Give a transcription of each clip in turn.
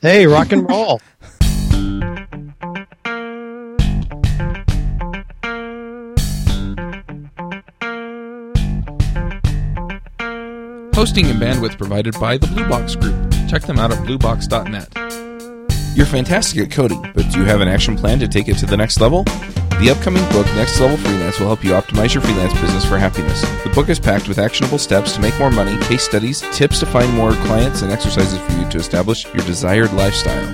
Hey, rock and roll. Hosting and bandwidth provided by the Blue Box Group. Check them out at bluebox.net. You're fantastic at coding, but do you have an action plan to take it to the next level? The upcoming book, Next Level Freelance, will help you optimize your freelance business for happiness. The book is packed with actionable steps to make more money, case studies, tips to find more clients, and exercises for you to establish your desired lifestyle.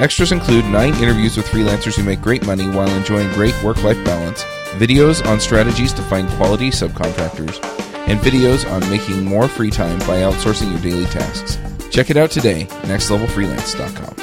Extras include nine interviews with freelancers who make great money while enjoying great work life balance, videos on strategies to find quality subcontractors, and videos on making more free time by outsourcing your daily tasks. Check it out today, nextlevelfreelance.com.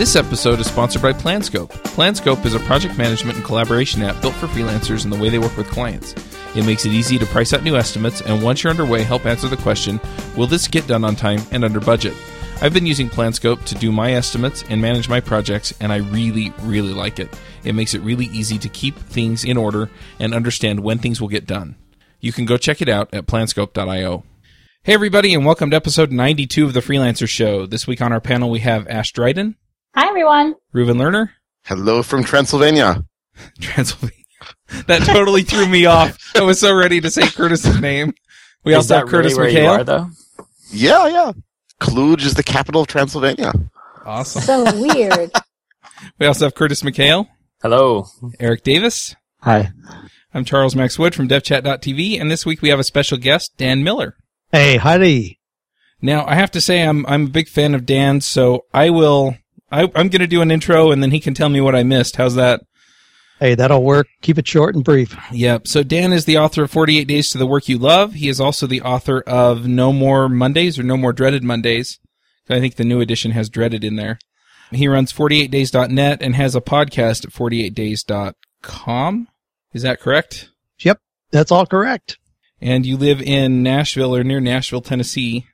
This episode is sponsored by Planscope. Planscope is a project management and collaboration app built for freelancers and the way they work with clients. It makes it easy to price out new estimates, and once you're underway, help answer the question Will this get done on time and under budget? I've been using Planscope to do my estimates and manage my projects, and I really, really like it. It makes it really easy to keep things in order and understand when things will get done. You can go check it out at planscope.io. Hey, everybody, and welcome to episode 92 of the Freelancer Show. This week on our panel, we have Ash Dryden, Hi, everyone. Reuven Lerner, Hello from Transylvania. Transylvania. that totally threw me off. I was so ready to say Curtis's name. We Is also that have Curtis really where you McHale. are, though? Yeah, yeah. Cluj is the capital of Transylvania. Awesome. So weird. We also have Curtis McHale, Hello. Eric Davis. Hi. I'm Charles Max Wood from DevChat.tv, and this week we have a special guest, Dan Miller. Hey, Heidi. Now, I have to say I'm I'm a big fan of Dan's, so I will I, I'm going to do an intro, and then he can tell me what I missed. How's that? Hey, that'll work. Keep it short and brief. Yep. So Dan is the author of 48 Days to the Work You Love. He is also the author of No More Mondays or No More Dreaded Mondays. I think the new edition has dreaded in there. He runs 48days.net and has a podcast at 48days.com. Is that correct? Yep, that's all correct. And you live in Nashville or near Nashville, Tennessee.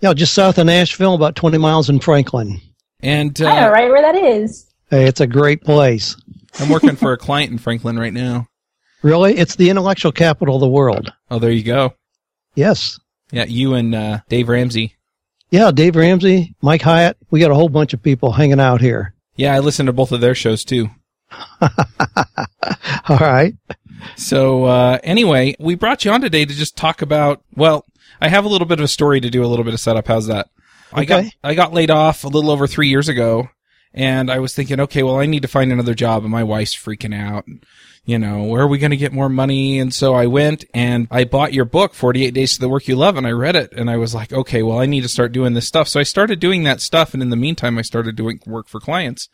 Yeah, just south of Nashville, about 20 miles in Franklin. And I know uh, right where that is. Hey, it's a great place. I'm working for a client in Franklin right now. Really? It's the intellectual capital of the world. Oh, there you go. Yes. Yeah, you and uh, Dave Ramsey. Yeah, Dave Ramsey, Mike Hyatt. We got a whole bunch of people hanging out here. Yeah, I listen to both of their shows too. All right. So uh, anyway, we brought you on today to just talk about. Well, I have a little bit of a story to do a little bit of setup. How's that? I got I got laid off a little over three years ago, and I was thinking, okay, well, I need to find another job, and my wife's freaking out. You know, where are we going to get more money? And so I went and I bought your book, 48 Days to the Work You Love, and I read it, and I was like, okay, well, I need to start doing this stuff. So I started doing that stuff, and in the meantime, I started doing work for clients.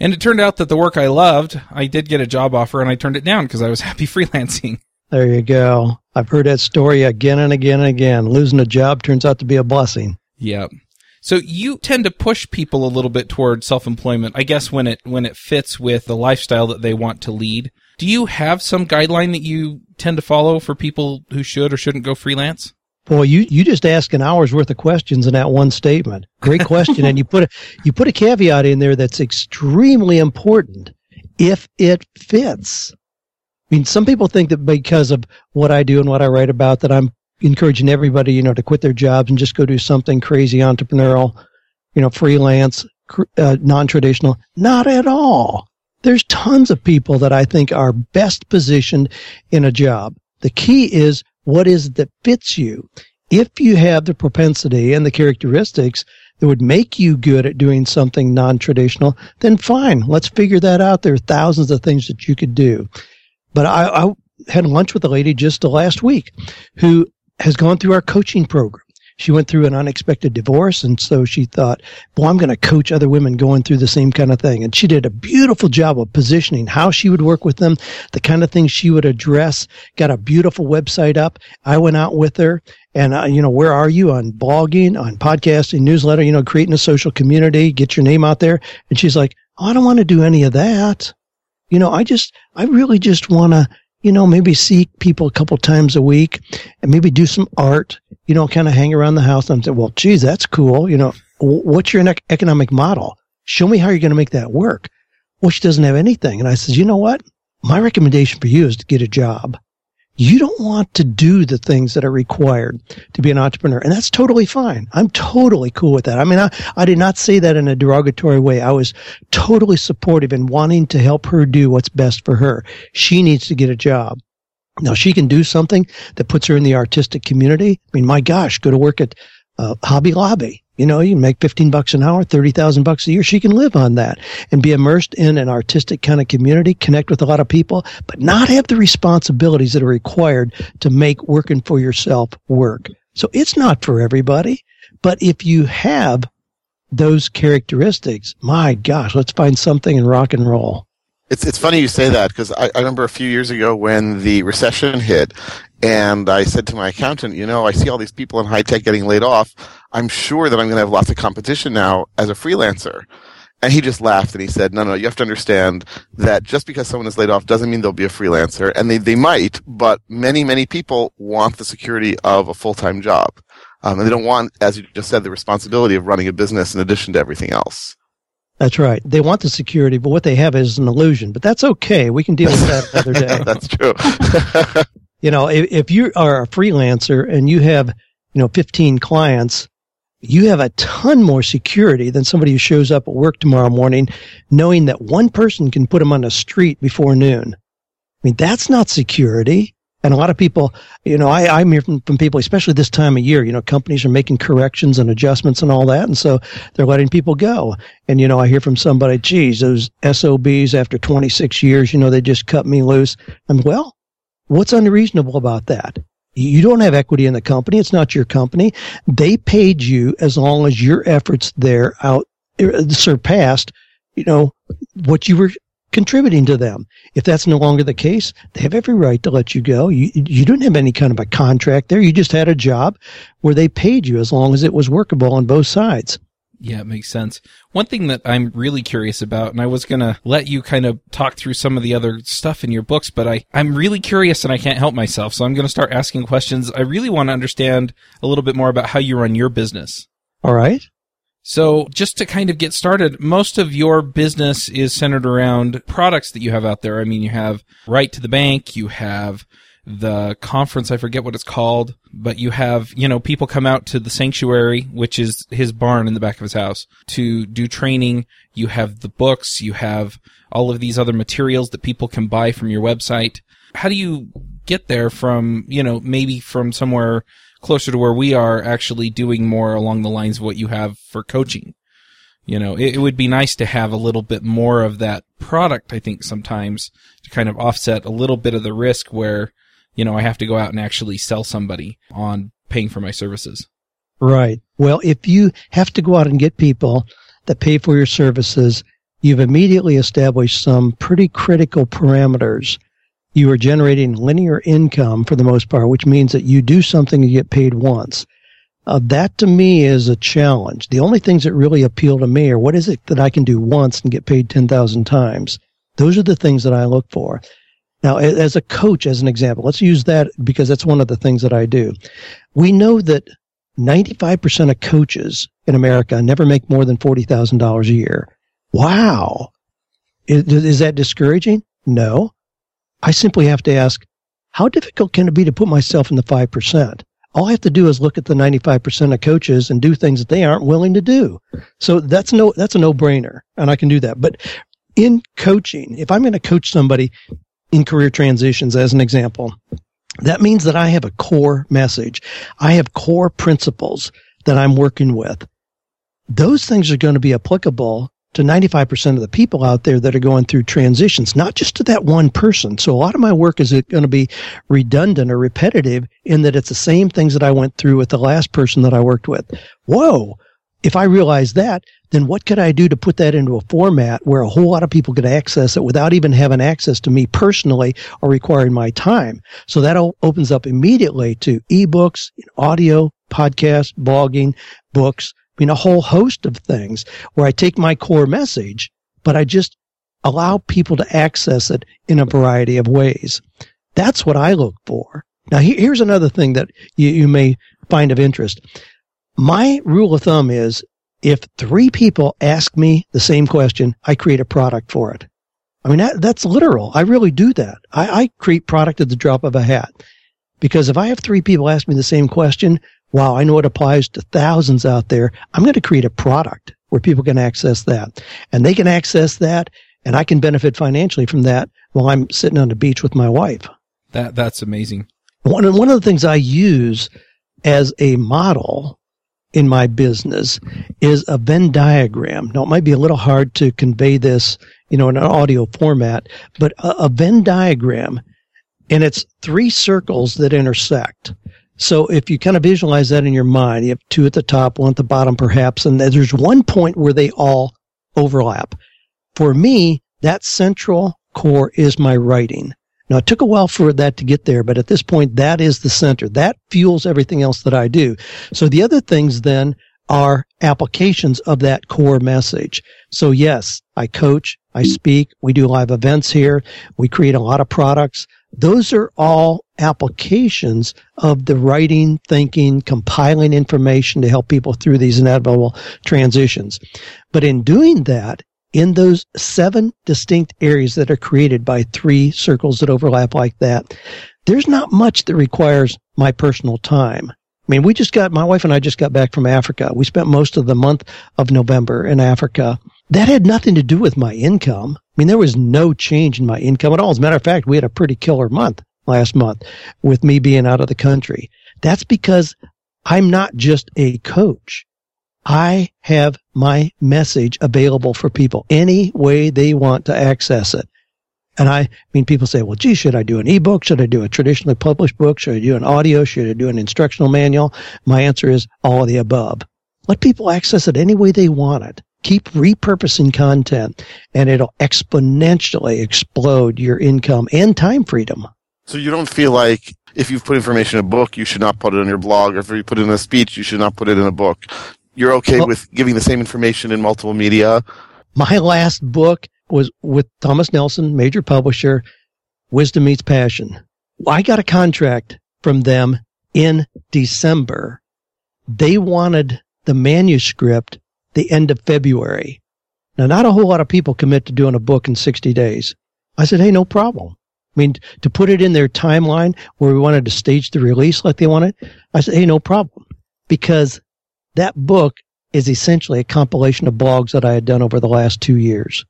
And it turned out that the work I loved, I did get a job offer, and I turned it down because I was happy freelancing. There you go. I've heard that story again and again and again. Losing a job turns out to be a blessing. Yep. So you tend to push people a little bit toward self-employment, I guess when it when it fits with the lifestyle that they want to lead. Do you have some guideline that you tend to follow for people who should or shouldn't go freelance? Boy, you, you just asked an hour's worth of questions in that one statement. Great question. and you put a, you put a caveat in there that's extremely important. If it fits. I mean, some people think that because of what I do and what I write about that I'm encouraging everybody, you know, to quit their jobs and just go do something crazy entrepreneurial, you know, freelance, uh, non-traditional. Not at all. There's tons of people that I think are best positioned in a job. The key is what is it that fits you? If you have the propensity and the characteristics that would make you good at doing something non-traditional, then fine. Let's figure that out. There are thousands of things that you could do. But I, I had lunch with a lady just last week who has gone through our coaching program. She went through an unexpected divorce, and so she thought, "Well, I'm going to coach other women going through the same kind of thing." And she did a beautiful job of positioning how she would work with them, the kind of things she would address. Got a beautiful website up. I went out with her, and uh, you know, where are you on blogging, on podcasting, newsletter? You know, creating a social community, get your name out there. And she's like, oh, "I don't want to do any of that." You know, I just, I really just want to, you know, maybe see people a couple times a week and maybe do some art, you know, kind of hang around the house. And I'm saying, well, geez, that's cool. You know, what's your economic model? Show me how you're going to make that work. Well, she doesn't have anything. And I said, you know what? My recommendation for you is to get a job You don't want to do the things that are required to be an entrepreneur. And that's totally fine. I'm totally cool with that. I mean, I, I did not say that in a derogatory way. I was totally supportive in wanting to help her do what's best for her. She needs to get a job. Now she can do something that puts her in the artistic community. I mean, my gosh, go to work at uh, Hobby Lobby. You know, you make 15 bucks an hour, 30,000 bucks a year. She can live on that and be immersed in an artistic kind of community, connect with a lot of people, but not have the responsibilities that are required to make working for yourself work. So it's not for everybody, but if you have those characteristics, my gosh, let's find something in rock and roll. It's it's funny you say that because I, I remember a few years ago when the recession hit, and I said to my accountant, you know, I see all these people in high tech getting laid off. I'm sure that I'm going to have lots of competition now as a freelancer. And he just laughed and he said, no, no, you have to understand that just because someone is laid off doesn't mean they'll be a freelancer. And they, they might, but many, many people want the security of a full-time job. Um, and they don't want, as you just said, the responsibility of running a business in addition to everything else. That's right. They want the security, but what they have is an illusion. But that's okay. We can deal with that another day. that's true. you know, if, if you are a freelancer and you have, you know, 15 clients, you have a ton more security than somebody who shows up at work tomorrow morning knowing that one person can put them on the street before noon. I mean, that's not security. And a lot of people, you know, I, I'm hearing from, from people, especially this time of year, you know, companies are making corrections and adjustments and all that. And so they're letting people go. And, you know, I hear from somebody, geez, those SOBs after 26 years, you know, they just cut me loose. And well, what's unreasonable about that? You don't have equity in the company. It's not your company. They paid you as long as your efforts there out uh, surpassed, you know, what you were contributing to them. If that's no longer the case, they have every right to let you go. You, you didn't have any kind of a contract there. You just had a job where they paid you as long as it was workable on both sides. Yeah, it makes sense. One thing that I'm really curious about, and I was gonna let you kind of talk through some of the other stuff in your books, but I, I'm really curious and I can't help myself, so I'm gonna start asking questions. I really want to understand a little bit more about how you run your business. All right. So just to kind of get started, most of your business is centered around products that you have out there. I mean, you have Write to the Bank, you have the conference, I forget what it's called, but you have, you know, people come out to the sanctuary, which is his barn in the back of his house, to do training. You have the books, you have all of these other materials that people can buy from your website. How do you get there from, you know, maybe from somewhere closer to where we are actually doing more along the lines of what you have for coaching. You know, it, it, would be nice to have a little bit more of that product, I think sometimes to kind of offset a little bit of the risk where, you know, I have to go out and actually sell somebody on paying for my services. Right. Well, if you have to go out and get people that pay for your services, you've immediately established some pretty critical parameters you are generating linear income for the most part, which means that you do something, you get paid once. Uh, that to me is a challenge. The only things that really appeal to me are what is it that I can do once and get paid 10,000 times? Those are the things that I look for. Now, as a coach, as an example, let's use that because that's one of the things that I do. We know that 95% of coaches in America never make more than $40,000 a year. Wow. Is, is that discouraging? No. I simply have to ask, how difficult can it be to put myself in the 5%? All I have to do is look at the 95% of coaches and do things that they aren't willing to do. So that's no, that's a no brainer and I can do that. But in coaching, if I'm going to coach somebody in career transitions as an example, that means that I have a core message. I have core principles that I'm working with. Those things are going to be applicable to 95% of the people out there that are going through transitions, not just to that one person. So a lot of my work is going to be redundant or repetitive in that it's the same things that I went through with the last person that I worked with. Whoa. If I realize that, then what could I do to put that into a format where a whole lot of people could access it without even having access to me personally or requiring my time? So that opens up immediately to ebooks, audio, podcasts, blogging, books, I mean, a whole host of things where I take my core message, but I just allow people to access it in a variety of ways. That's what I look for. Now, here's another thing that you, you may find of interest. My rule of thumb is if three people ask me the same question, I create a product for it. I mean, that, that's literal. I really do that. I, I create product at the drop of a hat. Because if I have three people ask me the same question, wow, I know it applies to thousands out there. I'm going to create a product where people can access that. And they can access that and I can benefit financially from that while I'm sitting on the beach with my wife. That that's amazing. One, one of the things I use as a model in my business is a Venn diagram. Now it might be a little hard to convey this, you know, in an audio format, but a, a Venn diagram and it's three circles that intersect. So if you kind of visualize that in your mind, you have two at the top, one at the bottom perhaps, and there's one point where they all overlap. For me, that central core is my writing. Now it took a while for that to get there, but at this point, that is the center. That fuels everything else that I do. So the other things then are applications of that core message. So yes, I coach, I speak, we do live events here, we create a lot of products. Those are all applications of the writing, thinking, compiling information to help people through these inevitable transitions. But in doing that, in those seven distinct areas that are created by three circles that overlap like that, there's not much that requires my personal time. I mean, we just got, my wife and I just got back from Africa. We spent most of the month of November in Africa. That had nothing to do with my income. I mean, there was no change in my income at all. As a matter of fact, we had a pretty killer month last month with me being out of the country. That's because I'm not just a coach. I have my message available for people any way they want to access it. And I mean, people say, well, gee, should I do an ebook? Should I do a traditionally published book? Should I do an audio? Should I do an instructional manual? My answer is all of the above. Let people access it any way they want it. Keep repurposing content and it'll exponentially explode your income and time freedom. So you don't feel like if you've put information in a book, you should not put it on your blog, or if you put it in a speech, you should not put it in a book. You're okay Well- with giving the same information in multiple media. My last book was with Thomas Nelson, major publisher, Wisdom Meets Passion. I got a contract from them in December. They wanted the manuscript the end of February. Now, not a whole lot of people commit to doing a book in 60 days. I said, hey, no problem. I mean, to put it in their timeline where we wanted to stage the release like they wanted, I said, hey, no problem. Because that book is essentially a compilation of blogs that I had done over the last two years.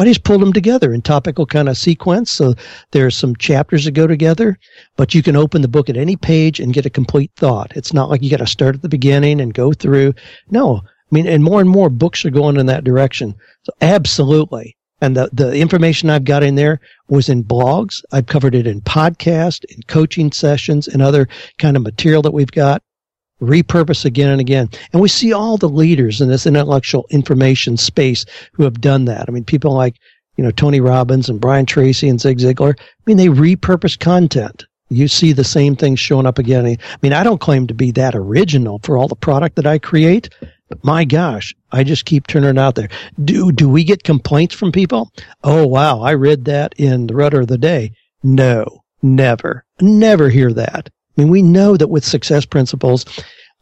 I just pulled them together in topical kind of sequence. So there's some chapters that go together, but you can open the book at any page and get a complete thought. It's not like you got to start at the beginning and go through. No, I mean, and more and more books are going in that direction. So absolutely. And the, the information I've got in there was in blogs. I've covered it in podcast, in coaching sessions, and other kind of material that we've got repurpose again and again. And we see all the leaders in this intellectual information space who have done that. I mean, people like, you know, Tony Robbins and Brian Tracy and Zig Ziglar. I mean, they repurpose content. You see the same things showing up again. I mean, I don't claim to be that original for all the product that I create, but my gosh, I just keep turning it out there. Do, do we get complaints from people? Oh, wow. I read that in the rudder of the day. No, never, never hear that. I mean, we know that with success principles,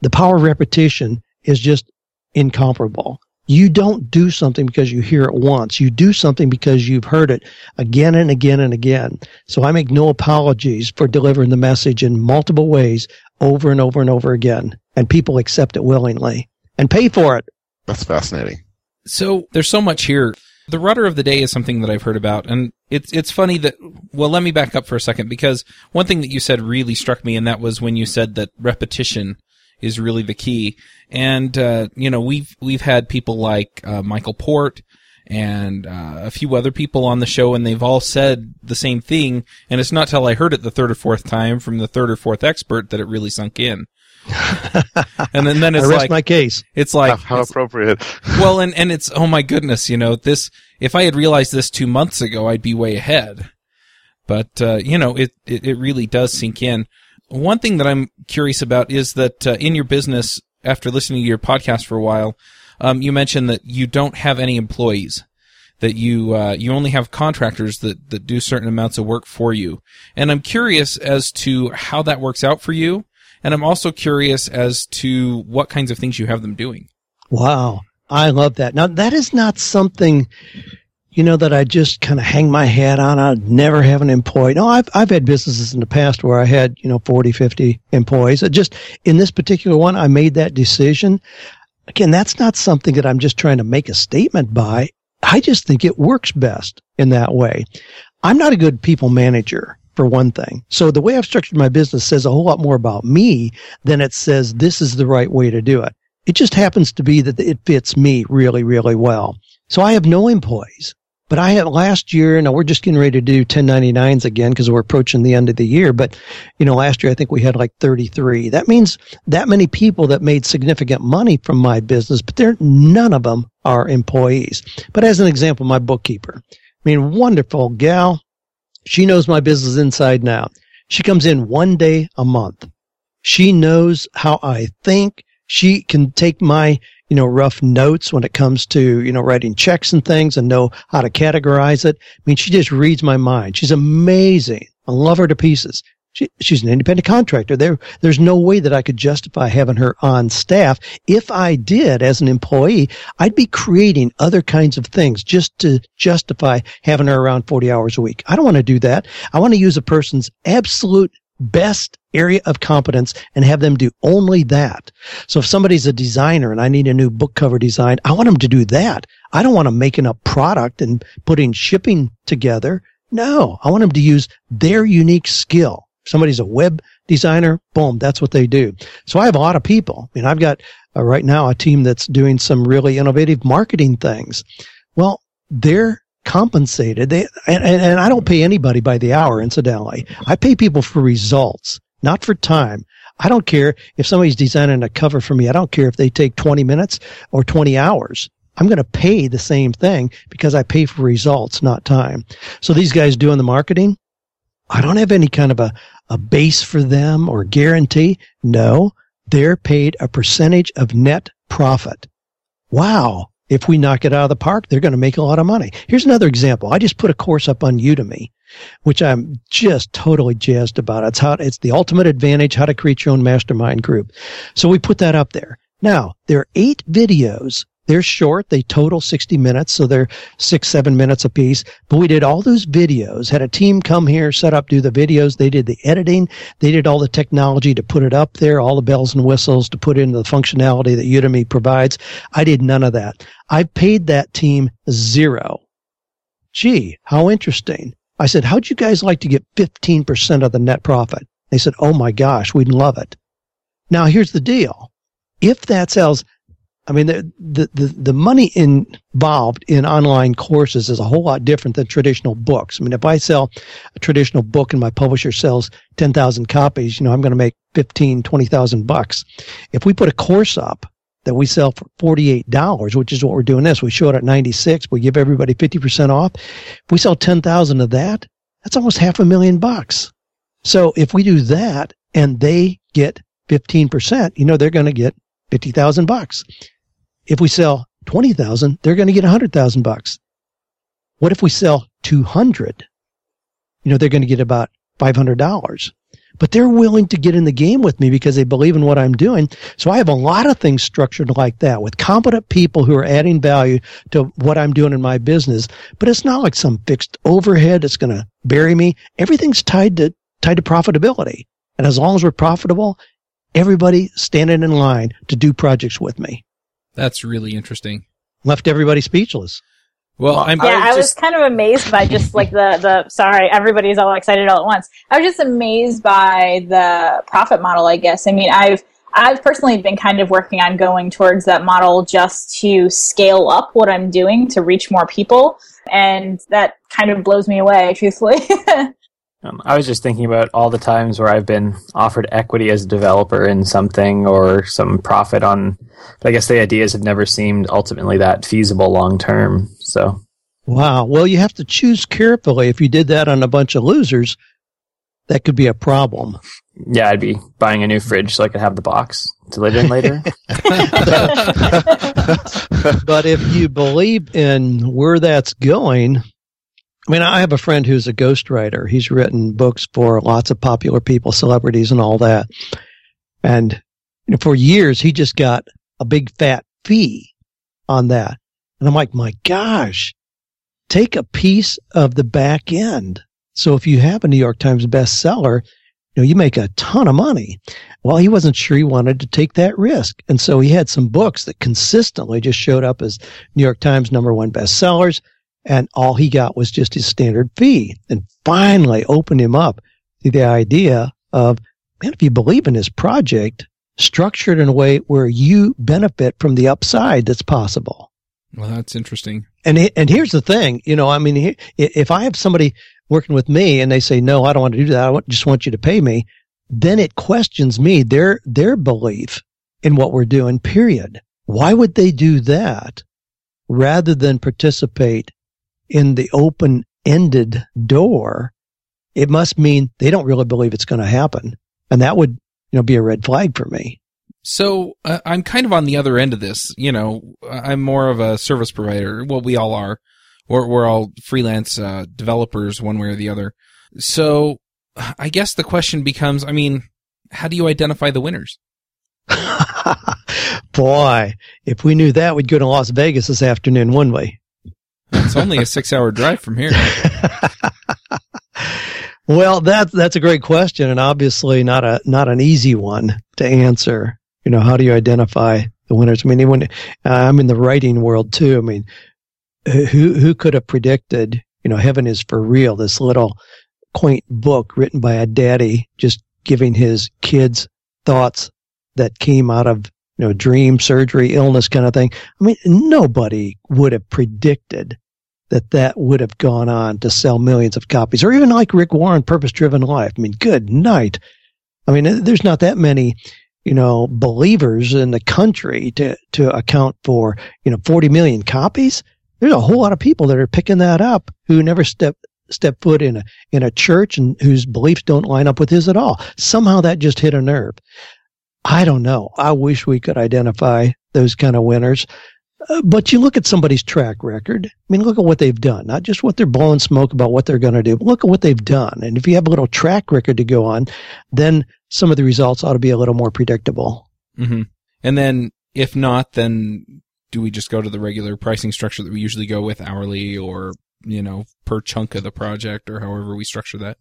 the power of repetition is just incomparable. You don't do something because you hear it once. You do something because you've heard it again and again and again. So I make no apologies for delivering the message in multiple ways over and over and over again. And people accept it willingly and pay for it. That's fascinating. So there's so much here. The rudder of the day is something that I've heard about, and it's it's funny that. Well, let me back up for a second because one thing that you said really struck me, and that was when you said that repetition is really the key. And uh, you know, we've we've had people like uh, Michael Port and uh, a few other people on the show, and they've all said the same thing. And it's not till I heard it the third or fourth time from the third or fourth expert that it really sunk in. And then, then I it's rest like my case. it's like how, how it's- appropriate. well, and and it's oh my goodness, you know this. If I had realized this two months ago, I'd be way ahead. But uh, you know, it, it it really does sink in. One thing that I'm curious about is that uh, in your business, after listening to your podcast for a while, um, you mentioned that you don't have any employees. That you uh, you only have contractors that that do certain amounts of work for you, and I'm curious as to how that works out for you, and I'm also curious as to what kinds of things you have them doing. Wow. I love that. Now that is not something you know, that I just kind of hang my hat on. I'd never have an employee. No, I've, I've had businesses in the past where I had, you know, 40, 50 employees. It just in this particular one, I made that decision. Again, that's not something that I'm just trying to make a statement by. I just think it works best in that way. I'm not a good people manager for one thing. So the way I've structured my business says a whole lot more about me than it says this is the right way to do it. It just happens to be that it fits me really, really well. So I have no employees. But I had last year, now we're just getting ready to do 1099s again because we're approaching the end of the year. But, you know, last year I think we had like 33. That means that many people that made significant money from my business, but they're, none of them are employees. But as an example, my bookkeeper, I mean, wonderful gal. She knows my business inside out. She comes in one day a month. She knows how I think. She can take my you know, rough notes when it comes to, you know, writing checks and things and know how to categorize it. I mean, she just reads my mind. She's amazing. I love her to pieces. She, she's an independent contractor. There, there's no way that I could justify having her on staff. If I did as an employee, I'd be creating other kinds of things just to justify having her around 40 hours a week. I don't want to do that. I want to use a person's absolute best area of competence and have them do only that. So if somebody's a designer and I need a new book cover design, I want them to do that. I don't want them making a product and putting shipping together. No, I want them to use their unique skill. Somebody's a web designer, boom, that's what they do. So I have a lot of people. I mean, I've got uh, right now a team that's doing some really innovative marketing things. Well, they're compensated. They, and, and I don't pay anybody by the hour, incidentally. I pay people for results, not for time. I don't care if somebody's designing a cover for me. I don't care if they take 20 minutes or 20 hours. I'm going to pay the same thing because I pay for results, not time. So these guys doing the marketing, I don't have any kind of a, a base for them or guarantee. No, they're paid a percentage of net profit. Wow if we knock it out of the park, they're going to make a lot of money. Here's another example. I just put a course up on Udemy, which I'm just totally jazzed about. It's how, it's the ultimate advantage, how to create your own mastermind group. So we put that up there. Now, there are eight videos they're short. They total 60 minutes, so they're six, seven minutes a piece. But we did all those videos, had a team come here, set up, do the videos. They did the editing. They did all the technology to put it up there, all the bells and whistles to put in the functionality that Udemy provides. I did none of that. I paid that team zero. Gee, how interesting. I said, how'd you guys like to get 15% of the net profit? They said, oh my gosh, we'd love it. Now here's the deal. If that sells I mean, the, the, the, the, money involved in online courses is a whole lot different than traditional books. I mean, if I sell a traditional book and my publisher sells 10,000 copies, you know, I'm going to make 15, 20,000 bucks. If we put a course up that we sell for $48, which is what we're doing this, we show it at 96, we give everybody 50% off. If we sell 10,000 of that, that's almost half a million bucks. So if we do that and they get 15%, you know, they're going to get 50,000 bucks. If we sell 20,000, they're going to get 100,000 bucks. What if we sell 200? You know, they're going to get about $500. But they're willing to get in the game with me because they believe in what I'm doing. So I have a lot of things structured like that with competent people who are adding value to what I'm doing in my business. But it's not like some fixed overhead that's going to bury me. Everything's tied to, tied to profitability. And as long as we're profitable, everybody standing in line to do projects with me. That's really interesting. Left everybody speechless. Well, I'm, yeah, I was, I was kind of amazed by just like the, the, sorry, everybody's all excited all at once. I was just amazed by the profit model, I guess. I mean, I've, I've personally been kind of working on going towards that model just to scale up what I'm doing to reach more people. And that kind of blows me away, truthfully. Um, I was just thinking about all the times where I've been offered equity as a developer in something or some profit on, but I guess the ideas have never seemed ultimately that feasible long term. So, wow. Well, you have to choose carefully. If you did that on a bunch of losers, that could be a problem. Yeah, I'd be buying a new fridge so I could have the box to live in later. but if you believe in where that's going, I mean, I have a friend who's a ghostwriter. He's written books for lots of popular people, celebrities and all that. And for years, he just got a big fat fee on that. And I'm like, my gosh, take a piece of the back end. So if you have a New York Times bestseller, you know, you make a ton of money. Well, he wasn't sure he wanted to take that risk. And so he had some books that consistently just showed up as New York Times number one bestsellers. And all he got was just his standard fee and finally opened him up to the idea of, man, if you believe in this project, structure it in a way where you benefit from the upside that's possible. Well, that's interesting. And and here's the thing, you know, I mean, if I have somebody working with me and they say, "No, I don't want to do that. I just want you to pay me," then it questions me their their belief in what we're doing. Period. Why would they do that rather than participate in the open ended door? It must mean they don't really believe it's going to happen, and that would you know be a red flag for me. So uh, I'm kind of on the other end of this. You know, I'm more of a service provider. Well, we all are. We're, we're all freelance uh, developers, one way or the other. So I guess the question becomes, I mean, how do you identify the winners? Boy, if we knew that, we'd go to Las Vegas this afternoon, wouldn't we? It's only a six-hour drive from here. well, that's that's a great question, and obviously not a not an easy one to answer you know, how do you identify the winners? I mean, when uh, I'm in the writing world too, I mean, who who could have predicted? You know, heaven is for real. This little quaint book written by a daddy, just giving his kids thoughts that came out of you know dream, surgery, illness, kind of thing. I mean, nobody would have predicted that that would have gone on to sell millions of copies, or even like Rick Warren, Purpose Driven Life. I mean, good night. I mean, there's not that many you know, believers in the country to, to account for, you know, 40 million copies. There's a whole lot of people that are picking that up who never step, step foot in a, in a church and whose beliefs don't line up with his at all. Somehow that just hit a nerve. I don't know. I wish we could identify those kind of winners. Uh, but you look at somebody's track record. I mean, look at what they've done, not just what they're blowing smoke about what they're going to do, but look at what they've done. And if you have a little track record to go on, then some of the results ought to be a little more predictable. Mm-hmm. And then if not, then do we just go to the regular pricing structure that we usually go with hourly or, you know, per chunk of the project or however we structure that?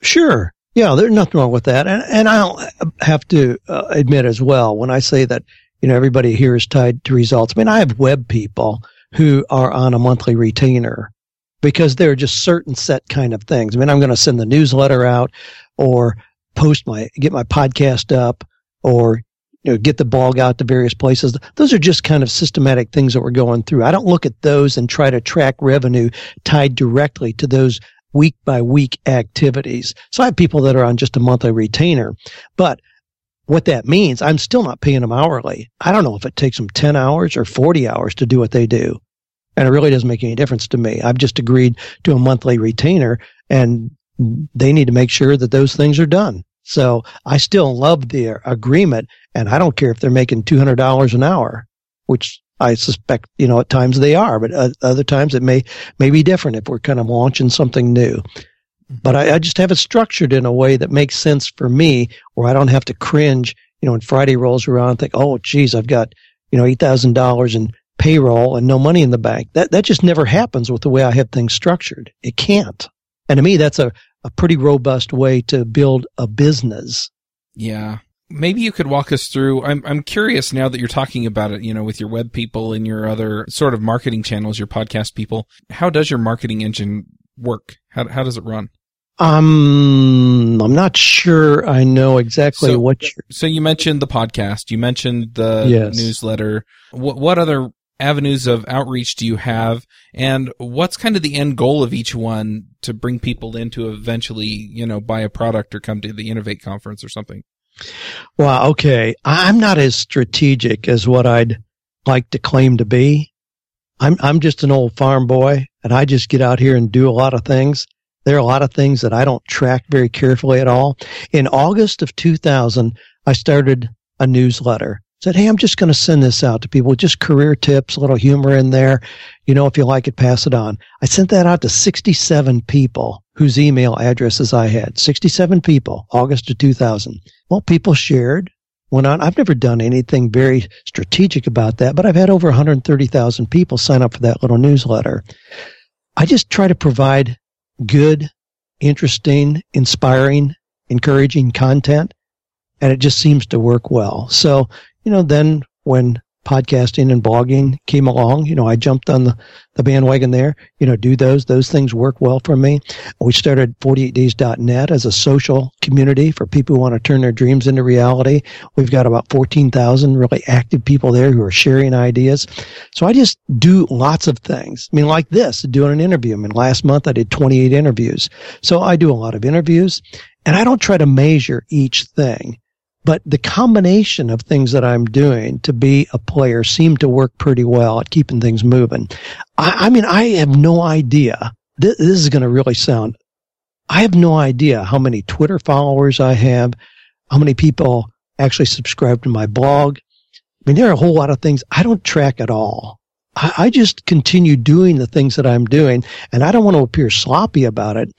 Sure. Yeah, there's nothing wrong with that. And, and I'll have to uh, admit as well, when I say that you know, everybody here is tied to results. I mean, I have web people who are on a monthly retainer because there are just certain set kind of things. I mean, I'm going to send the newsletter out or post my, get my podcast up or, you know, get the blog out to various places. Those are just kind of systematic things that we're going through. I don't look at those and try to track revenue tied directly to those week by week activities. So I have people that are on just a monthly retainer, but what that means, I'm still not paying them hourly. I don't know if it takes them 10 hours or 40 hours to do what they do. And it really doesn't make any difference to me. I've just agreed to a monthly retainer and they need to make sure that those things are done. So I still love their agreement and I don't care if they're making $200 an hour, which I suspect, you know, at times they are, but uh, other times it may, may be different if we're kind of launching something new. Mm-hmm. But I, I, just have it structured in a way that makes sense for me where I don't have to cringe, you know, when Friday rolls around and think, oh, geez, I've got, you know, $8,000 in payroll and no money in the bank. That, that just never happens with the way I have things structured. It can't. And to me, that's a, a pretty robust way to build a business. Yeah. Maybe you could walk us through. I'm I'm curious now that you're talking about it, you know, with your web people and your other sort of marketing channels, your podcast people. How does your marketing engine work? How how does it run? Um, I'm not sure I know exactly so, what. You're... So you mentioned the podcast. You mentioned the yes. newsletter. What what other avenues of outreach do you have, and what's kind of the end goal of each one to bring people in to eventually, you know, buy a product or come to the Innovate conference or something? Well, okay. I'm not as strategic as what I'd like to claim to be. I'm I'm just an old farm boy, and I just get out here and do a lot of things. There are a lot of things that I don't track very carefully at all. In August of 2000, I started a newsletter. Said, hey, I'm just going to send this out to people, just career tips, a little humor in there. You know, if you like it, pass it on. I sent that out to 67 people whose email addresses I had. 67 people, August of 2000. Well, people shared, went on. I've never done anything very strategic about that, but I've had over 130,000 people sign up for that little newsletter. I just try to provide good, interesting, inspiring, encouraging content and it just seems to work well. So, you know, then when podcasting and blogging came along, you know, I jumped on the, the bandwagon there, you know, do those, those things work well for me. We started 48days.net as a social community for people who want to turn their dreams into reality. We've got about 14,000 really active people there who are sharing ideas. So I just do lots of things. I mean, like this, doing an interview. I mean, last month I did 28 interviews. So I do a lot of interviews and I don't try to measure each thing. But the combination of things that I'm doing to be a player seem to work pretty well at keeping things moving. I, I mean, I have no idea. This, this is going to really sound, I have no idea how many Twitter followers I have, how many people actually subscribe to my blog. I mean, there are a whole lot of things I don't track at all. I, I just continue doing the things that I'm doing and I don't want to appear sloppy about it.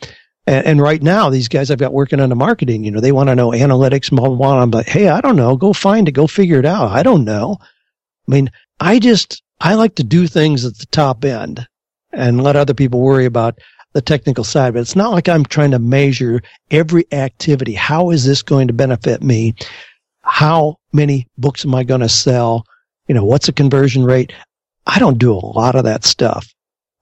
And, and, right now, these guys I've got working on the marketing, you know, they want to know analytics, blah, blah, blah. Like, hey, I don't know. Go find it. Go figure it out. I don't know. I mean, I just, I like to do things at the top end and let other people worry about the technical side. But it's not like I'm trying to measure every activity. How is this going to benefit me? How many books am I going to sell? You know, what's the conversion rate? I don't do a lot of that stuff.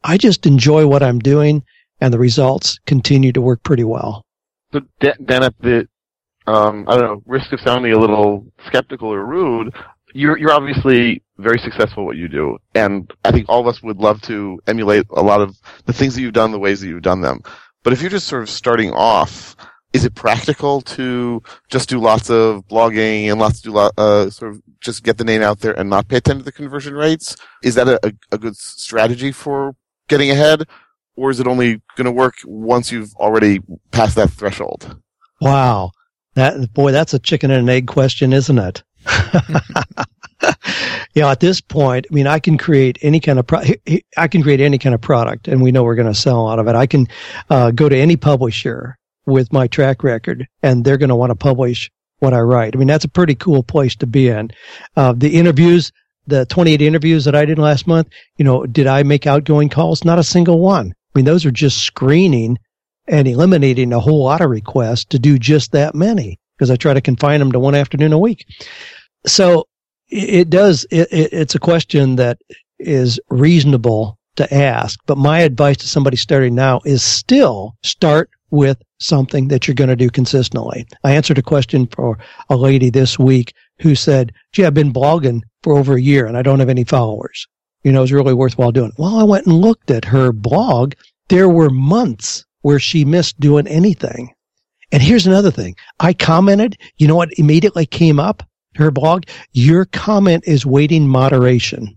I just enjoy what I'm doing and the results continue to work pretty well. So then at the, um, I don't know, risk of sounding a little skeptical or rude, you're, you're obviously very successful at what you do. And I think all of us would love to emulate a lot of the things that you've done, the ways that you've done them. But if you're just sort of starting off, is it practical to just do lots of blogging and lots to do, uh, sort of just get the name out there and not pay attention to the conversion rates? Is that a, a good strategy for getting ahead? Or is it only going to work once you've already passed that threshold? Wow. That boy, that's a chicken and an egg question, isn't it? yeah, at this point, I mean, I can create any kind of pro- I can create any kind of product, and we know we're going to sell lot of it. I can uh, go to any publisher with my track record, and they're going to want to publish what I write. I mean, that's a pretty cool place to be in. Uh, the interviews, the 28 interviews that I did last month, you know, did I make outgoing calls? Not a single one. I mean, those are just screening and eliminating a whole lot of requests to do just that many because I try to confine them to one afternoon a week. So it does, it, it's a question that is reasonable to ask, but my advice to somebody starting now is still start with something that you're going to do consistently. I answered a question for a lady this week who said, gee, I've been blogging for over a year and I don't have any followers you know, is really worthwhile doing. Well, I went and looked at her blog. There were months where she missed doing anything. And here's another thing. I commented, you know what immediately came up? Her blog, your comment is waiting moderation.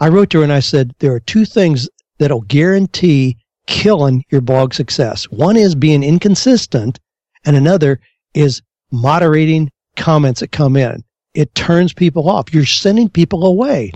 I wrote to her and I said, there are two things that'll guarantee killing your blog success. One is being inconsistent and another is moderating comments that come in. It turns people off. You're sending people away.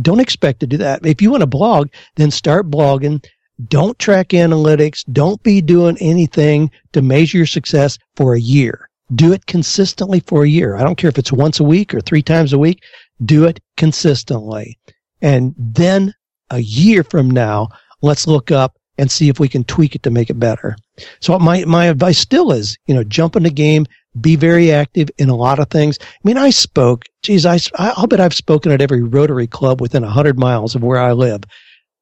Don't expect to do that. If you want to blog, then start blogging. Don't track analytics. Don't be doing anything to measure your success for a year. Do it consistently for a year. I don't care if it's once a week or three times a week. Do it consistently. And then a year from now, let's look up and see if we can tweak it to make it better. So my, my advice still is, you know, jump in the game, be very active in a lot of things. I mean, I spoke, geez, I, I'll bet I've spoken at every Rotary club within a hundred miles of where I live.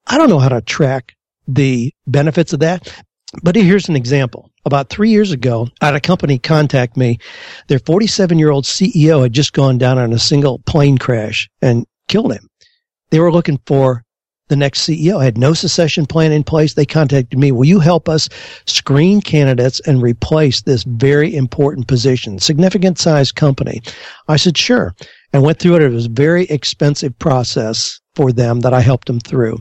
I don't know how to track the benefits of that. But here's an example. About three years ago, I had a company contact me. Their 47 year old CEO had just gone down on a single plane crash and killed him. They were looking for the next CEO. I had no succession plan in place. They contacted me. Will you help us screen candidates and replace this very important position? Significant size company. I said, sure. And went through it. It was a very expensive process for them that I helped them through.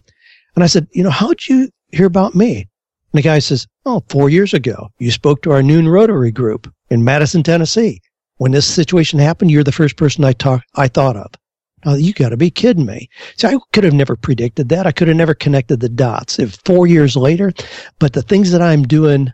And I said, you know, how'd you hear about me? And the guy says, oh, four years ago, you spoke to our noon Rotary group in Madison, Tennessee. When this situation happened, you're the first person I talked, I thought of. Oh, you got to be kidding me. So I could have never predicted that. I could have never connected the dots. If four years later, but the things that I'm doing, I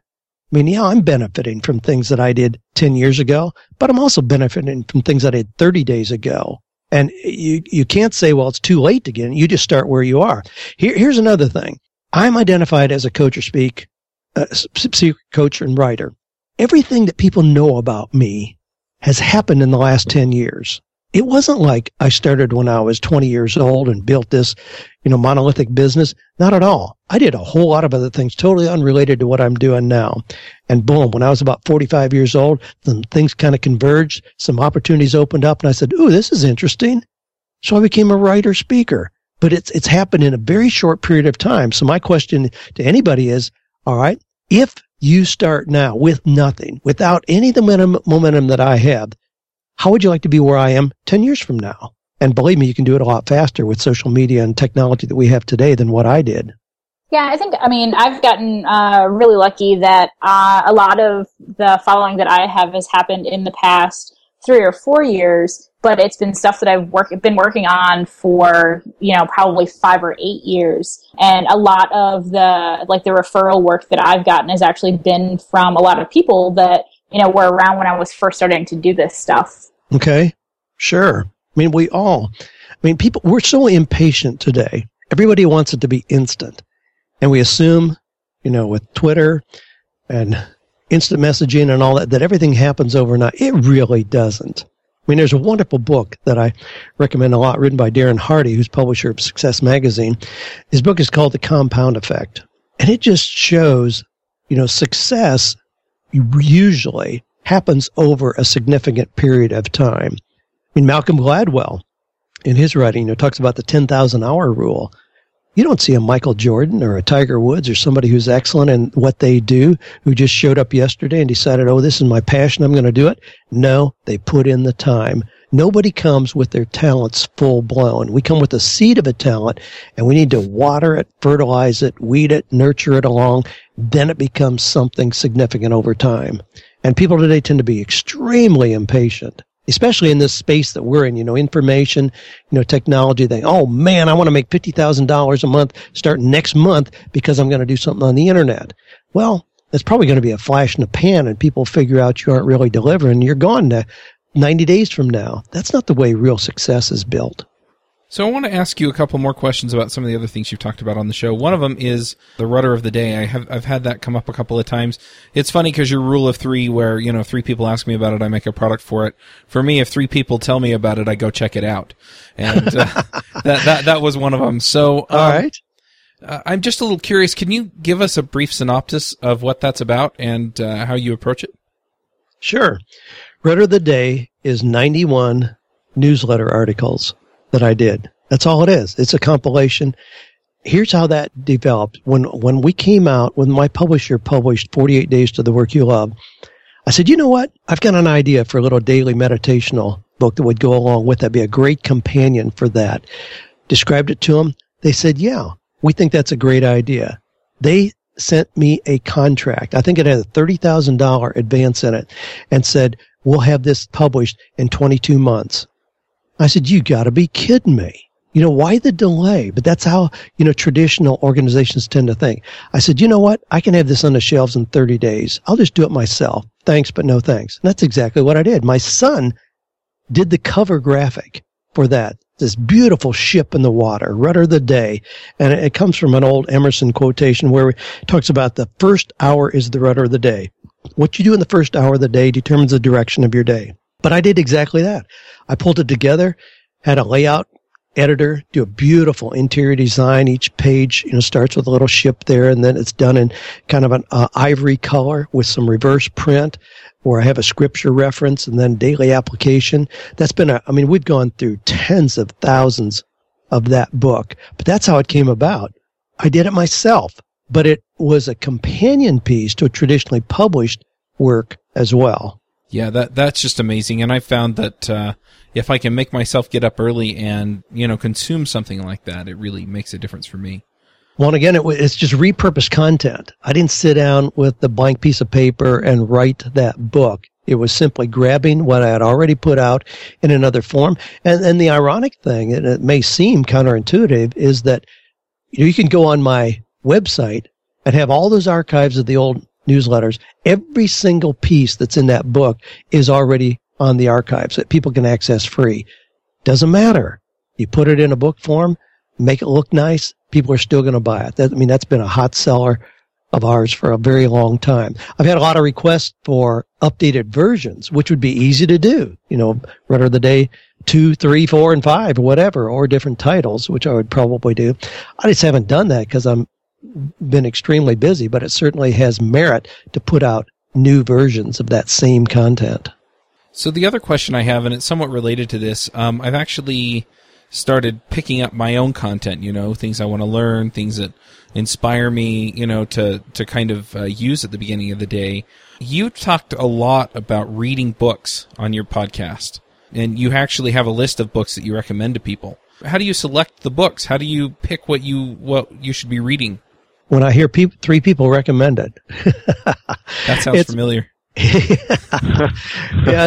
mean, yeah, I'm benefiting from things that I did 10 years ago, but I'm also benefiting from things I did 30 days ago. And you, you can't say, well, it's too late to get in. You just start where you are. Here, here's another thing. I'm identified as a coach or speak, uh, coach, and writer. Everything that people know about me has happened in the last 10 years. It wasn't like I started when I was 20 years old and built this, you know, monolithic business. Not at all. I did a whole lot of other things totally unrelated to what I'm doing now. And boom, when I was about 45 years old, then things kind of converged. Some opportunities opened up and I said, Ooh, this is interesting. So I became a writer speaker, but it's, it's happened in a very short period of time. So my question to anybody is, all right, if you start now with nothing, without any of the momentum that I have, how would you like to be where I am 10 years from now? And believe me, you can do it a lot faster with social media and technology that we have today than what I did. Yeah, I think, I mean, I've gotten uh, really lucky that uh, a lot of the following that I have has happened in the past three or four years, but it's been stuff that I've work, been working on for, you know, probably five or eight years. And a lot of the, like the referral work that I've gotten has actually been from a lot of people that, you know, were around when I was first starting to do this stuff. Okay. Sure. I mean, we all, I mean, people, we're so impatient today. Everybody wants it to be instant. And we assume, you know, with Twitter and instant messaging and all that, that everything happens overnight. It really doesn't. I mean, there's a wonderful book that I recommend a lot written by Darren Hardy, who's publisher of Success Magazine. His book is called The Compound Effect. And it just shows, you know, success usually happens over a significant period of time. I mean, Malcolm Gladwell, in his writing, you know, talks about the 10,000 hour rule. You don't see a Michael Jordan or a Tiger Woods or somebody who's excellent in what they do who just showed up yesterday and decided, oh, this is my passion. I'm going to do it. No, they put in the time. Nobody comes with their talents full blown. We come with a seed of a talent and we need to water it, fertilize it, weed it, nurture it along. Then it becomes something significant over time. And people today tend to be extremely impatient especially in this space that we're in, you know, information, you know, technology thing. Oh man, I want to make $50,000 a month start next month because I'm going to do something on the internet. Well, it's probably going to be a flash in the pan and people figure out you aren't really delivering. You're gone to 90 days from now. That's not the way real success is built. So I want to ask you a couple more questions about some of the other things you've talked about on the show. One of them is the rudder of the day. I have I've had that come up a couple of times. It's funny because your rule of three, where you know three people ask me about it, I make a product for it. For me, if three people tell me about it, I go check it out, and uh, that that that was one of them. So um, all right. Uh, I'm just a little curious. Can you give us a brief synopsis of what that's about and uh, how you approach it? Sure. Rudder of the day is 91 newsletter articles that I did. That's all it is. It's a compilation. Here's how that developed. When when we came out, when my publisher published 48 Days to the Work You Love, I said, you know what? I've got an idea for a little daily meditational book that would go along with that. Be a great companion for that. Described it to them. They said, yeah, we think that's a great idea. They sent me a contract. I think it had a $30,000 advance in it and said, we'll have this published in 22 months. I said, you gotta be kidding me. You know, why the delay? But that's how, you know, traditional organizations tend to think. I said, you know what? I can have this on the shelves in 30 days. I'll just do it myself. Thanks, but no thanks. And that's exactly what I did. My son did the cover graphic for that. This beautiful ship in the water, rudder of the day. And it comes from an old Emerson quotation where it talks about the first hour is the rudder of the day. What you do in the first hour of the day determines the direction of your day. But I did exactly that. I pulled it together, had a layout editor do a beautiful interior design. Each page, you know, starts with a little ship there, and then it's done in kind of an uh, ivory color with some reverse print, where I have a scripture reference and then daily application. That's been a. I mean, we've gone through tens of thousands of that book, but that's how it came about. I did it myself, but it was a companion piece to a traditionally published work as well. Yeah, that that's just amazing, and I found that uh, if I can make myself get up early and you know consume something like that, it really makes a difference for me. Well, and again, it, it's just repurposed content. I didn't sit down with the blank piece of paper and write that book. It was simply grabbing what I had already put out in another form. And, and the ironic thing, and it may seem counterintuitive, is that you, know, you can go on my website and have all those archives of the old newsletters. Every single piece that's in that book is already on the archives that people can access free. Doesn't matter. You put it in a book form, make it look nice. people are still going to buy it. That, I mean, that's been a hot seller of ours for a very long time. I've had a lot of requests for updated versions, which would be easy to do. You know, Rudder of the Day two, three, four, and five, or whatever, or different titles, which I would probably do. I just haven't done that because I'm been extremely busy, but it certainly has merit to put out new versions of that same content. So the other question I have, and it's somewhat related to this, um, I've actually started picking up my own content. You know, things I want to learn, things that inspire me. You know, to to kind of uh, use at the beginning of the day. You talked a lot about reading books on your podcast, and you actually have a list of books that you recommend to people. How do you select the books? How do you pick what you what you should be reading? When I hear people, three people recommend it, that sounds familiar. yeah,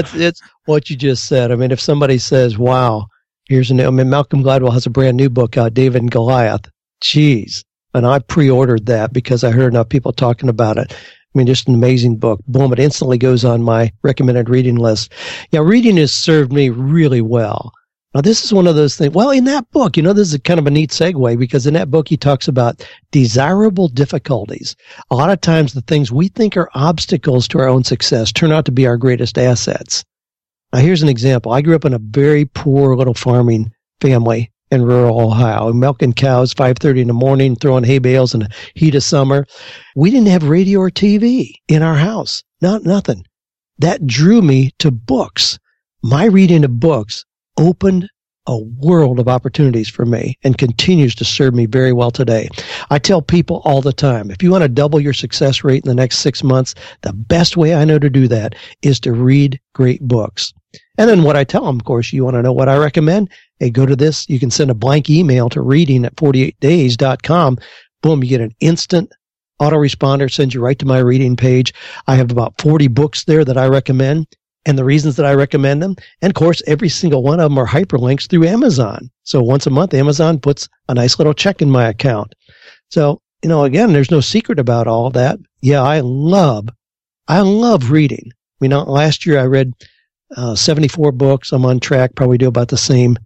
it's, it's what you just said. I mean, if somebody says, "Wow, here's a new," I mean, Malcolm Gladwell has a brand new book out, David and Goliath. Jeez, and I pre-ordered that because I heard enough people talking about it. I mean, just an amazing book. Boom! It instantly goes on my recommended reading list. Yeah, reading has served me really well. Now, this is one of those things. Well, in that book, you know, this is kind of a neat segue because in that book, he talks about desirable difficulties. A lot of times, the things we think are obstacles to our own success turn out to be our greatest assets. Now, here's an example. I grew up in a very poor little farming family in rural Ohio, milking cows 5:30 in the morning, throwing hay bales in the heat of summer. We didn't have radio or TV in our house. Not nothing. That drew me to books. My reading of books opened a world of opportunities for me and continues to serve me very well today. I tell people all the time, if you want to double your success rate in the next six months, the best way I know to do that is to read great books. And then what I tell them, of course, you want to know what I recommend? Hey, go to this. You can send a blank email to reading at 48days.com. Boom, you get an instant autoresponder, sends you right to my reading page. I have about 40 books there that I recommend and the reasons that I recommend them. And of course, every single one of them are hyperlinks through Amazon. So once a month, Amazon puts a nice little check in my account. So, you know, again, there's no secret about all that. Yeah, I love, I love reading. I mean, last year I read uh, 74 books. I'm on track, probably do about the same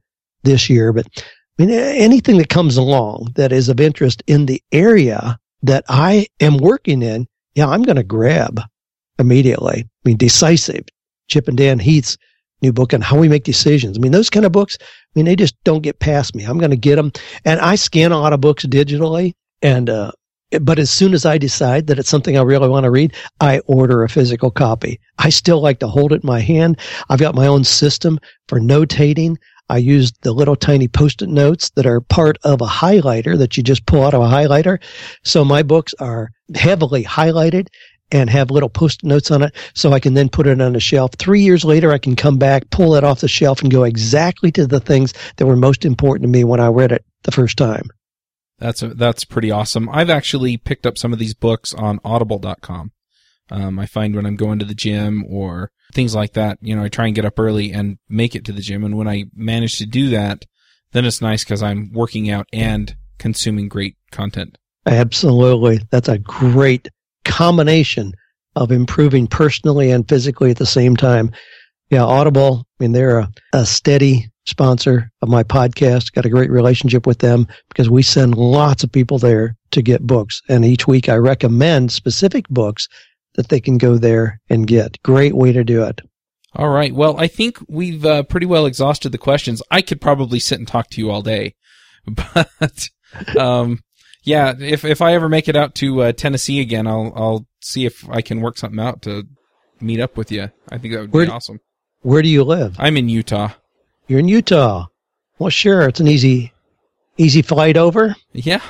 this year. But I mean, anything that comes along that is of interest in the area that I am working in, yeah, I'm going to grab immediately. I mean, decisive. Chip and Dan Heath's new book on how we make decisions. I mean, those kind of books, I mean, they just don't get past me. I'm going to get them. And I scan a lot of books digitally. And, uh, but as soon as I decide that it's something I really want to read, I order a physical copy. I still like to hold it in my hand. I've got my own system for notating. I use the little tiny post-it notes that are part of a highlighter that you just pull out of a highlighter. So my books are heavily highlighted and have little post notes on it so I can then put it on a shelf. Three years later, I can come back, pull it off the shelf, and go exactly to the things that were most important to me when I read it the first time. That's a, that's pretty awesome. I've actually picked up some of these books on Audible.com. Um, I find when I'm going to the gym or things like that, you know, I try and get up early and make it to the gym. And when I manage to do that, then it's nice because I'm working out and consuming great content. Absolutely. That's a great combination of improving personally and physically at the same time. Yeah, Audible, I mean, they're a, a steady sponsor of my podcast. Got a great relationship with them because we send lots of people there to get books. And each week I recommend specific books that they can go there and get. Great way to do it. All right. Well, I think we've uh, pretty well exhausted the questions. I could probably sit and talk to you all day, but um, yeah, if if I ever make it out to uh, Tennessee again, I'll I'll see if I can work something out to meet up with you. I think that would where, be awesome. Where do you live? I'm in Utah. You're in Utah. Well, sure, it's an easy easy flight over. Yeah.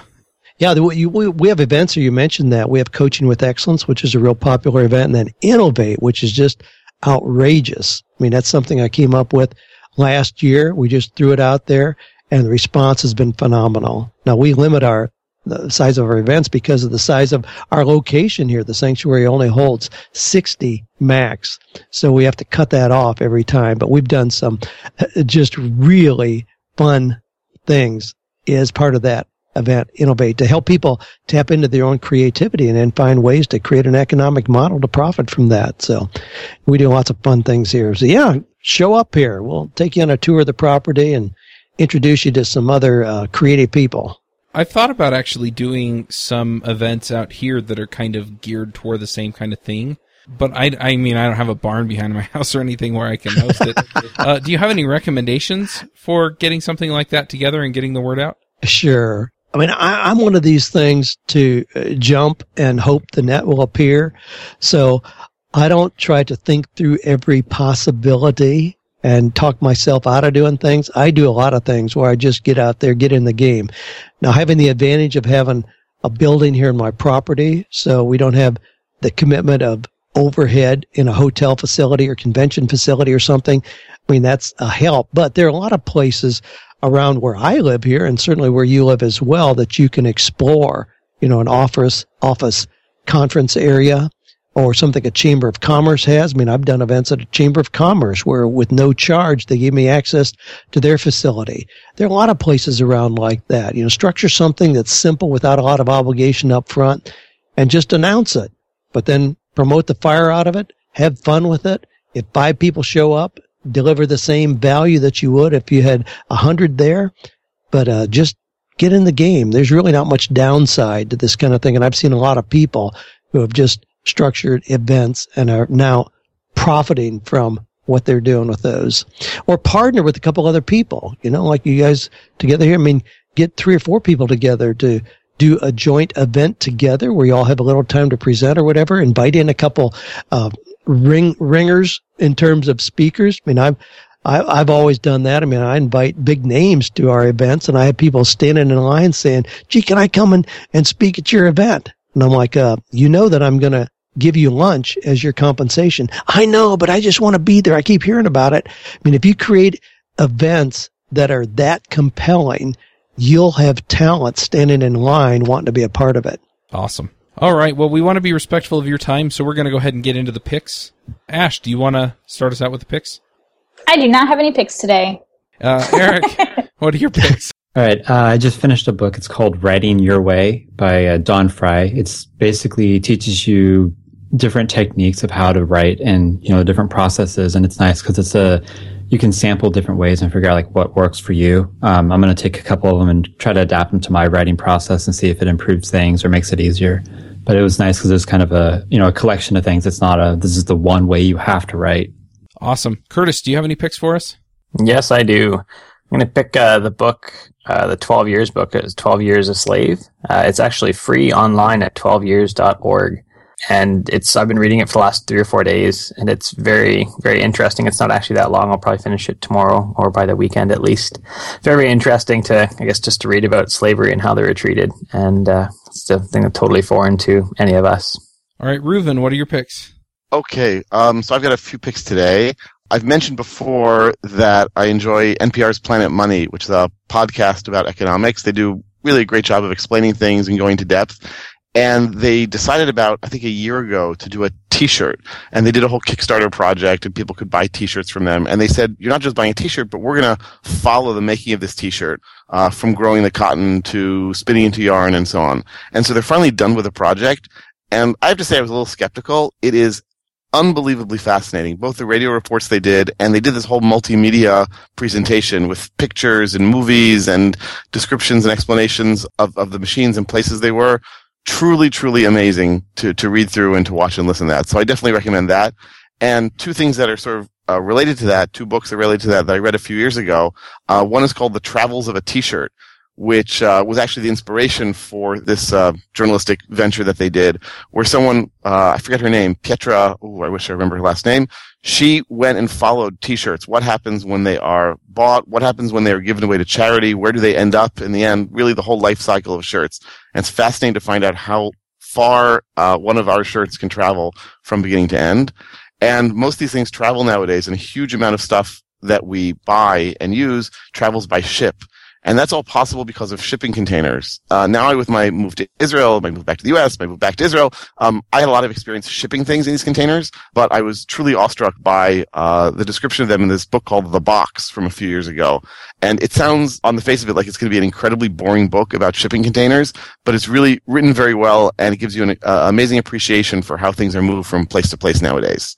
Yeah, we, we have events, or you mentioned that. We have Coaching with Excellence, which is a real popular event, and then Innovate, which is just outrageous. I mean, that's something I came up with last year. We just threw it out there, and the response has been phenomenal. Now, we limit our the size of our events because of the size of our location here. The sanctuary only holds 60 max. So we have to cut that off every time. But we've done some uh, just really fun things as part of that event, Innovate, to help people tap into their own creativity and then find ways to create an economic model to profit from that. So we do lots of fun things here. So yeah, show up here. We'll take you on a tour of the property and introduce you to some other uh, creative people. I've thought about actually doing some events out here that are kind of geared toward the same kind of thing. But I, I mean, I don't have a barn behind my house or anything where I can host it. uh, do you have any recommendations for getting something like that together and getting the word out? Sure. I mean, I, am one of these things to uh, jump and hope the net will appear. So I don't try to think through every possibility and talk myself out of doing things. I do a lot of things where I just get out there, get in the game. Now, having the advantage of having a building here in my property, so we don't have the commitment of overhead in a hotel facility or convention facility or something. I mean, that's a help, but there are a lot of places around where I live here and certainly where you live as well that you can explore, you know, an office, office conference area or something a chamber of commerce has. I mean, I've done events at a chamber of commerce where with no charge, they give me access to their facility. There are a lot of places around like that. You know, structure something that's simple without a lot of obligation up front and just announce it, but then promote the fire out of it, have fun with it. If five people show up, deliver the same value that you would if you had a hundred there, but, uh, just get in the game. There's really not much downside to this kind of thing. And I've seen a lot of people who have just structured events and are now profiting from what they're doing with those or partner with a couple other people, you know, like you guys together here. I mean, get three or four people together to do a joint event together where you all have a little time to present or whatever. Invite in a couple, uh, ring ringers in terms of speakers. I mean, I've, I, have always done that. I mean, I invite big names to our events and I have people standing in line saying, gee, can I come and, and speak at your event? And I'm like, uh, you know that I'm going to give you lunch as your compensation. I know, but I just want to be there. I keep hearing about it. I mean, if you create events that are that compelling, you'll have talent standing in line wanting to be a part of it. Awesome. All right. Well, we want to be respectful of your time, so we're going to go ahead and get into the picks. Ashe, do you want to start us out with the picks? I do not have any picks today. Uh, Eric, what are your picks? All right. Uh, I just finished a book. It's called Writing Your Way by uh, Don Fry. It's basically teaches you different techniques of how to write and, you know, different processes. And it's nice because it's a, you can sample different ways and figure out like what works for you. Um, I'm going to take a couple of them and try to adapt them to my writing process and see if it improves things or makes it easier. But it was nice because it's kind of a, you know, a collection of things. It's not a, this is the one way you have to write. Awesome. Curtis, do you have any picks for us? Yes, I do. I'm going to pick uh, the book, uh, the 12 Years book, is 12 Years a Slave. Uh, it's actually free online at 12years.org and it's I've been reading it for the last three or four days, and it's very very interesting. It's not actually that long. I'll probably finish it tomorrow or by the weekend at least. Very interesting to I guess just to read about slavery and how they were treated, and uh, it's something that's totally foreign to any of us. All right, Reuven, what are your picks? Okay, um, so I've got a few picks today. I've mentioned before that I enjoy NPR's Planet Money, which is a podcast about economics. They do really a great job of explaining things and going to depth. And they decided about i think a year ago to do a t-shirt. And they did a whole kickstarter project and people could buy t-shirts from them. And they said you're not just buying a t-shirt but we're going to follow the making of this t-shirt uh, from growing the cotton to spinning into yarn and so on. And so they're finally done with the project. And i have to say i was a little skeptical. It is unbelievably fascinating both the radio reports they did and they did this whole multimedia presentation with pictures and movies and descriptions and explanations of, of the machines and places they were truly, truly amazing to, to read through and to watch and listen to that. So I definitely recommend that. And two things that are sort of uh, related to that, two books that are related to that that I read a few years ago. Uh, one is called The Travels of a T-Shirt, which uh, was actually the inspiration for this uh, journalistic venture that they did, where someone, uh, I forget her name, Pietra, oh, I wish I remember her last name, she went and followed t-shirts. What happens when they are bought? What happens when they are given away to charity? Where do they end up in the end? Really the whole life cycle of shirts. And it's fascinating to find out how far uh, one of our shirts can travel from beginning to end. And most of these things travel nowadays and a huge amount of stuff that we buy and use travels by ship. And that's all possible because of shipping containers. Uh, now, with my move to Israel, my move back to the U.S., my move back to Israel, um, I had a lot of experience shipping things in these containers, but I was truly awestruck by uh, the description of them in this book called The Box from a few years ago. And it sounds, on the face of it, like it's going to be an incredibly boring book about shipping containers, but it's really written very well, and it gives you an uh, amazing appreciation for how things are moved from place to place nowadays.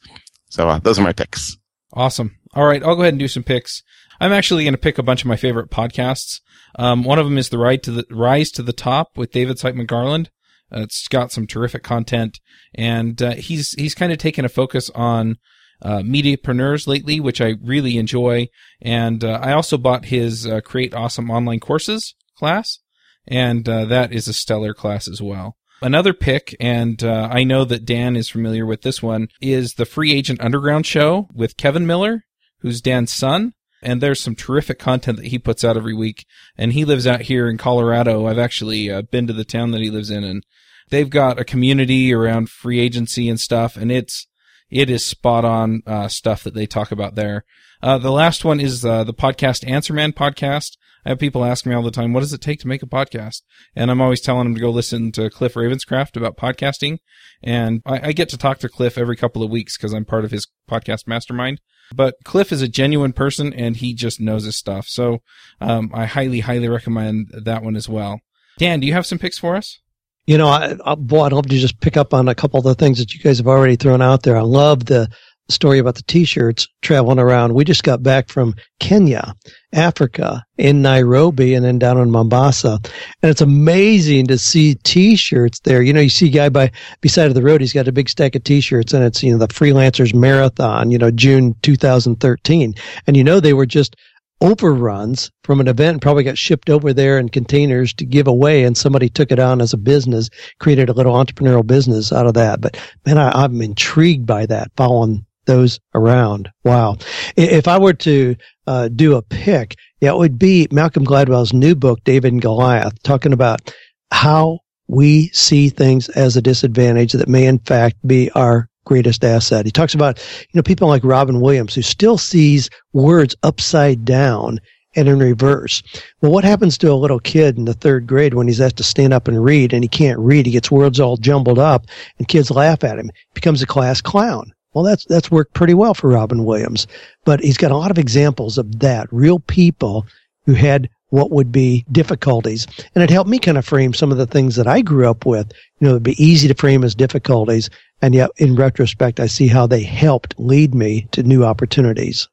So uh, those are my picks. Awesome. All right, I'll go ahead and do some picks. I'm actually going to pick a bunch of my favorite podcasts. Um, one of them is the Ride to the Rise to the Top with David Siteman Garland. Uh, it's got some terrific content, and uh, he's he's kind of taken a focus on uh, mediapreneurs lately, which I really enjoy. And uh, I also bought his uh, Create Awesome Online Courses class, and uh, that is a stellar class as well. Another pick, and uh, I know that Dan is familiar with this one, is the Free Agent Underground show with Kevin Miller, who's Dan's son. And there's some terrific content that he puts out every week. And he lives out here in Colorado. I've actually uh, been to the town that he lives in, and they've got a community around free agency and stuff. And it's it is spot on uh, stuff that they talk about there. Uh, the last one is uh, the podcast Answer Man podcast. I have people ask me all the time, what does it take to make a podcast? And I'm always telling them to go listen to Cliff Ravenscraft about podcasting. And I, I get to talk to Cliff every couple of weeks because I'm part of his podcast mastermind. But Cliff is a genuine person and he just knows his stuff. So um, I highly, highly recommend that one as well. Dan, do you have some picks for us? You know, I, I, boy, I'd love to just pick up on a couple of the things that you guys have already thrown out there. I love the story about the t-shirts traveling around. We just got back from Kenya, Africa, in Nairobi, and then down in Mombasa. And it's amazing to see t-shirts there. You know, you see a guy by beside of the road, he's got a big stack of t-shirts and it's, you know, the freelancers marathon, you know, June 2013. And you know, they were just overruns from an event probably got shipped over there in containers to give away and somebody took it on as a business created a little entrepreneurial business out of that but man I, i'm intrigued by that following those around wow if i were to uh, do a pick yeah it would be malcolm gladwell's new book david and goliath talking about how we see things as a disadvantage that may in fact be our greatest asset. He talks about, you know, people like Robin Williams who still sees words upside down and in reverse. Well, what happens to a little kid in the third grade when he's asked to stand up and read and he can't read? He gets words all jumbled up and kids laugh at him. He becomes a class clown. Well, that's, that's worked pretty well for Robin Williams, but he's got a lot of examples of that. Real people who had what would be difficulties. And it helped me kind of frame some of the things that I grew up with. You know, it'd be easy to frame as difficulties. And yet, in retrospect, I see how they helped lead me to new opportunities.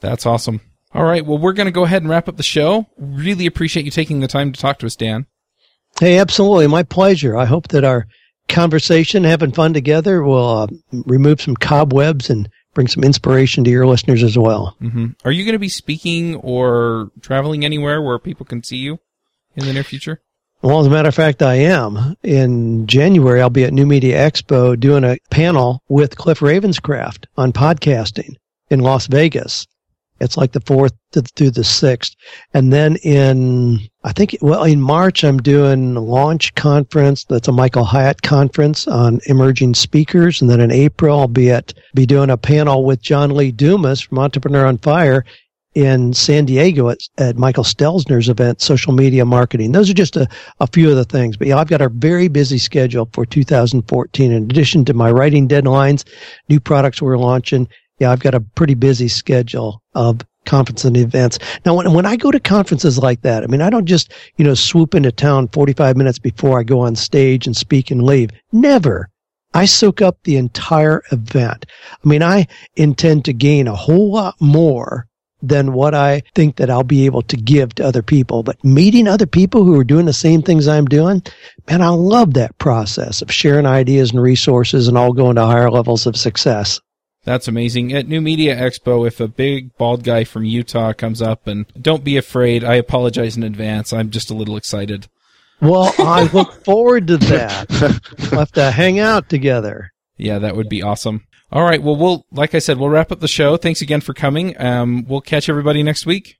That's awesome. All right. Well, we're going to go ahead and wrap up the show. Really appreciate you taking the time to talk to us, Dan. Hey, absolutely. My pleasure. I hope that our conversation, having fun together, will uh, remove some cobwebs and bring some inspiration to your listeners as well. Mm-hmm. Are you going to be speaking or traveling anywhere where people can see you in the near future? Well, as a matter of fact, I am. In January, I'll be at New Media Expo doing a panel with Cliff Ravenscraft on podcasting in Las Vegas. It's like the fourth through the sixth. And then in, I think, well, in March, I'm doing a launch conference. That's a Michael Hyatt conference on emerging speakers. And then in April, I'll be at, be doing a panel with John Lee Dumas from Entrepreneur on Fire in San Diego at, at Michael Stelzner's event, Social Media Marketing. Those are just a, a few of the things. But yeah, I've got a very busy schedule for 2014. In addition to my writing deadlines, new products we're launching, yeah, I've got a pretty busy schedule of conference and events. Now, when, when I go to conferences like that, I mean, I don't just, you know, swoop into town 45 minutes before I go on stage and speak and leave. Never. I soak up the entire event. I mean, I intend to gain a whole lot more than what I think that I'll be able to give to other people. But meeting other people who are doing the same things I'm doing, man, I love that process of sharing ideas and resources and all going to higher levels of success. That's amazing. At New Media Expo, if a big bald guy from Utah comes up and don't be afraid, I apologize in advance. I'm just a little excited. Well, I look forward to that. We'll have to hang out together. Yeah, that would be awesome. All right. Well, we'll, like I said, we'll wrap up the show. Thanks again for coming. Um, we'll catch everybody next week.